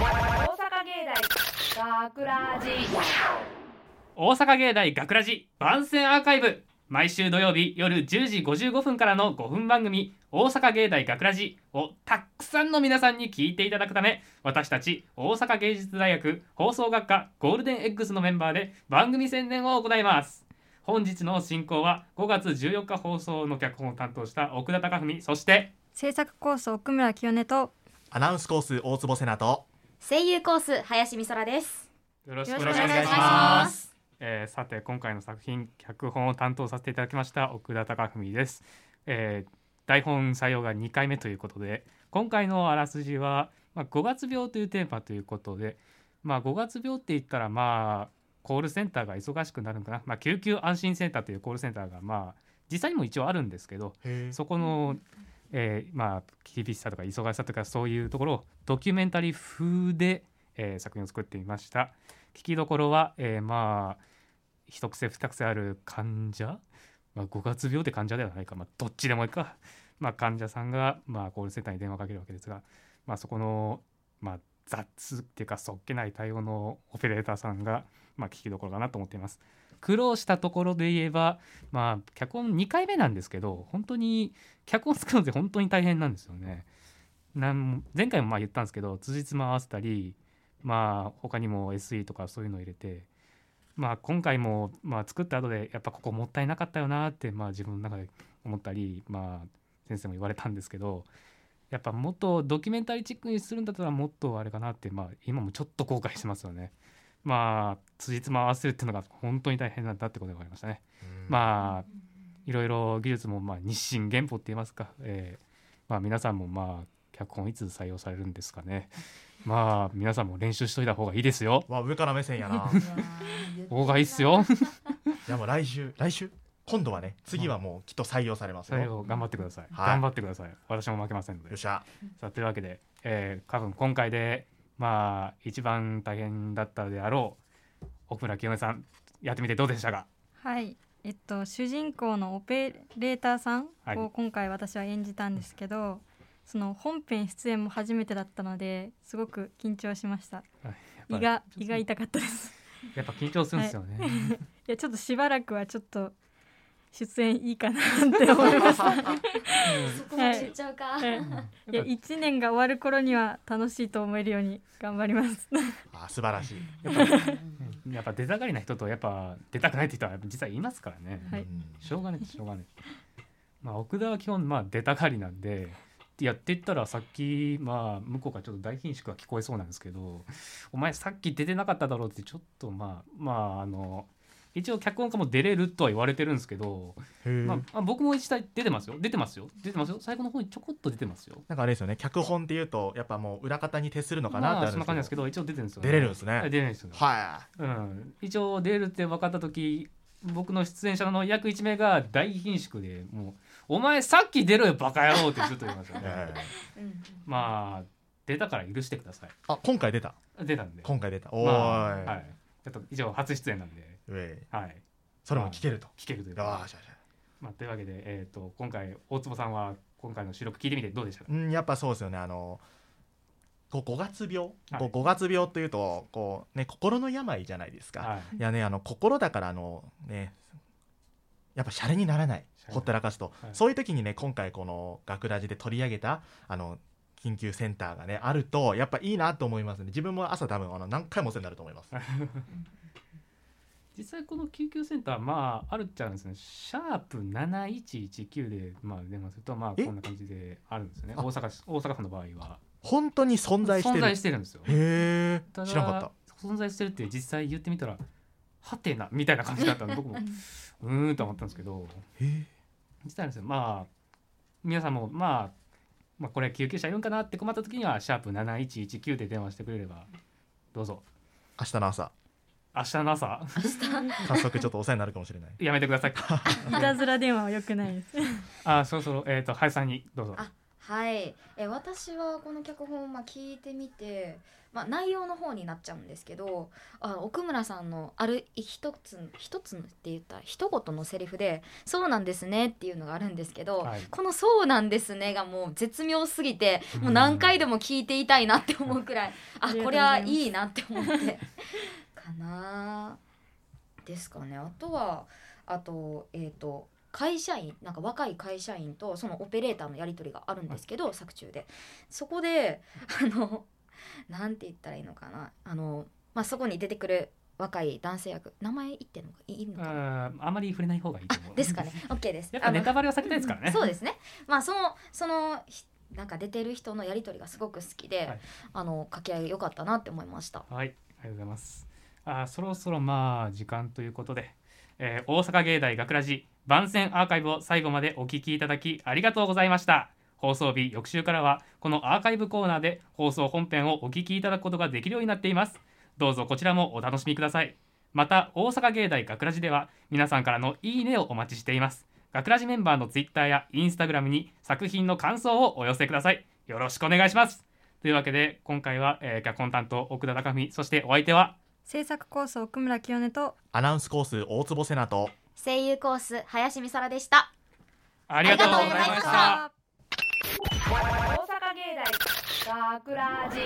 大学ラジ。大阪芸大学ラジ番宣アーカイブ。毎週土曜日夜10時55分からの5分番組「大阪芸大学ラジをたくさんの皆さんに聞いていただくため私たち大阪芸術大学放送学科ゴールデン X のメンバーで番組宣伝を行います。本日の進行は5月14日放送の脚本を担当した奥田貴文そして制作コース奥村清音とアナウンスコース大坪瀬名と声優コース林美空です。よろしくおお願いしま。ます。えーさて今回の作品脚本を担当させていただきました奥田貴文です、えー台本採用が2回目ということで今回のあらすじは、まあ、5月病というテーマということで、まあ、5月病って言ったらまあコールセンターが忙しくなるのかな、まあ、救急安心センターというコールセンターがまあ実際にも一応あるんですけどそこの、えーまあ厳しさとか忙しさとかそういうところをドキュメンタリー風で、えー作品を作ってみました聞きどころは、えーまあ一癖二癖ある患者、まあ、5月病って患者ではないか、まあ、どっちでもいいか、まあ、患者さんが、まあ、コールセンターに電話かけるわけですが、まあ、そこの、まあ、雑っていうかそっけない対応のオペレーターさんが、まあ、聞きどころかなと思っています。苦労したところで言えば、まあ、脚本2回目なんですけど本当に脚本作るのって本当に大変なんですよね。なん前回もまあ言ったんですけど辻褄合わせたりまあ他にも SE とかそういうのを入れてまあ今回もまあ作った後でやっぱここもったいなかったよなってまあ自分の中で思ったりまあ先生も言われたんですけどやっぱもっとドキュメンタリーチックにするんだったらもっとあれかなってまあ今もちょっと後悔してますよね。まあ辻褄合わせるっていうのが本当に大変なんだってことが分かりましたね。まあいろいろ技術もまあ日進月歩って言いますか、えーまあ皆さんもまあ脚本いつ採用されるんですかね。まあ皆さんも練習しといた方がいいですよ。わ上から目線やな方がいいっすよ。いやもう来週来週？今度はね次はもうきっと採用されますよ採用頑張ってください。はい頑張ってください。私も負けませんのでよっ。しゃさあというわけで、えー、多分今回でまあ一番大変だったであろう奥村清音さんやってみてどうでしたか？はい。えっと主人公のオペレーターさんはい。を今回私は演じたんですけど、その本編出演も初めてだったのですごく緊張しました。はい。胃が胃が痛かったです。やっぱ緊張するんですよね。いやちょっとしばらくはちょっと出演いいかなって思いましたそこまで言っちゃうか、はい。い。や1年が終わる頃には楽しいと思えるように頑張ります。あ素晴らしい。やっぱ出たがりな人とやっぱ出たくないって人は実はいますからね。しょうがないしょうがない。まあ奥田は基本まあ出たがりなんで。やってったらさっきまあ向こうからちょっと大貧縮が聞こえそうなんですけどお前さっき出てなかっただろうってちょっとまあまああの一応脚本家も出れるとは言われてるんですけど、まあまあ、僕も一体出てますよ。出てますよ。出てますよ。最後の方にちょこっと出てますよ。なんかあれですよね。脚本っていうとやっぱもう裏方に徹するのかなってまあそんあるんですけど。な感じなんですけど一応出てるんですよ、出れるんですね。はい出れるんですよ、はうん、一応出るって分かった時僕の出演者の約1名が大貧縮でもう「お前さっき出ろよバカ野郎」ってずっと言いましたい、ね。えうん。まあ出たから許してください。ーあ今回出た？出たんで。今回出た。おーい、まあはい。ちょっと一応初出演なんではい。それも聞けると。聞けるというよかーしよしよしまあ、というわけで、えー、と今回大坪さんは今回の収録聞いてみてどうでしたか？うんやっぱそうですよね。あのこう5月病、はい。こう5月病というとこうね心の病じゃないですか、はい。いやねあの心だからあのねやっぱシャレにならない。ほったらかすと、はい。そういう時にね今回この学ラジで取り上げたあの緊急センターがねあるとやっぱいいなと思いますね。自分も朝多分あの何回もお世話になると思います 実際この救急センターまああるっちゃあるんですね。シャープ7119でまあ電話するとまあえ？こんな感じであるんですよね。あ大阪市大阪府の場合は。本当に存在して存る在してるんですよ。へえ。知らなかっ存在してるって実際言ってみたらはてなみたいな感じだったんで僕も うーんと思ったんですけど。実際ですよ。まあ皆さんもまあまあこれ救急車いるんかなって困った時にはシャープ7119で電話してくれればどうぞ。明日の朝明日の朝？早速ちょっとお世話になるかもしれない。やめてください。いたずら電話は良くないです。あそろそろえっ、と林さんにどうぞ。あはい、え私はこの脚本をまあ聞いてみて、まあ、内容の方になっちゃうんですけどあ奥村さんのある一つ一つって言ったら一言のセリフで「そうなんですね」っていうのがあるんですけど、はい。この「そうなんですね」がもう絶妙すぎてもう何回でも聞いていたいなって思うくらいあありがとうこれはいいなって思ってかな。ですかね。あとはあとえっ、と会社員なんか若い会社員とそのオペレーターのやり取りがあるんですけど作中で。そこであのなんて言ったらいいのかな。あの、まあ、そこに出てくる若い男性役名前言ってんのかいいのかな。あまり触れない方がいいと思う。ですかね。OK です。やっぱネタババレは避けたいですからね。そうですね。まあそのそのひなんか出てる人のやり取りがすごく好きで、はい。あの掛け合い良かったなって思いました。はい、ありがとうございます。あそろそろまあ時間ということで、えー大阪芸大学ラジ番宣アーカイブを最後までお聞きいただきありがとうございました。放送日翌週からはこのアーカイブコーナーで放送本編をお聞きいただくことができるようになっています。どうぞこちらもお楽しみください。また大阪芸大学ラジでは皆さんからのいいねをお待ちしています。学ラジメンバーのツイッターやインスタグラムに作品の感想をお寄せください。よろしくお願いします。というわけで今回は、えー脚本担当奥田貴文そしてお相手は制作コース奥村清音とアナウンスコース大坪瀬名と声優コース林美空でした。ありがとうございました。大阪芸大学ラジ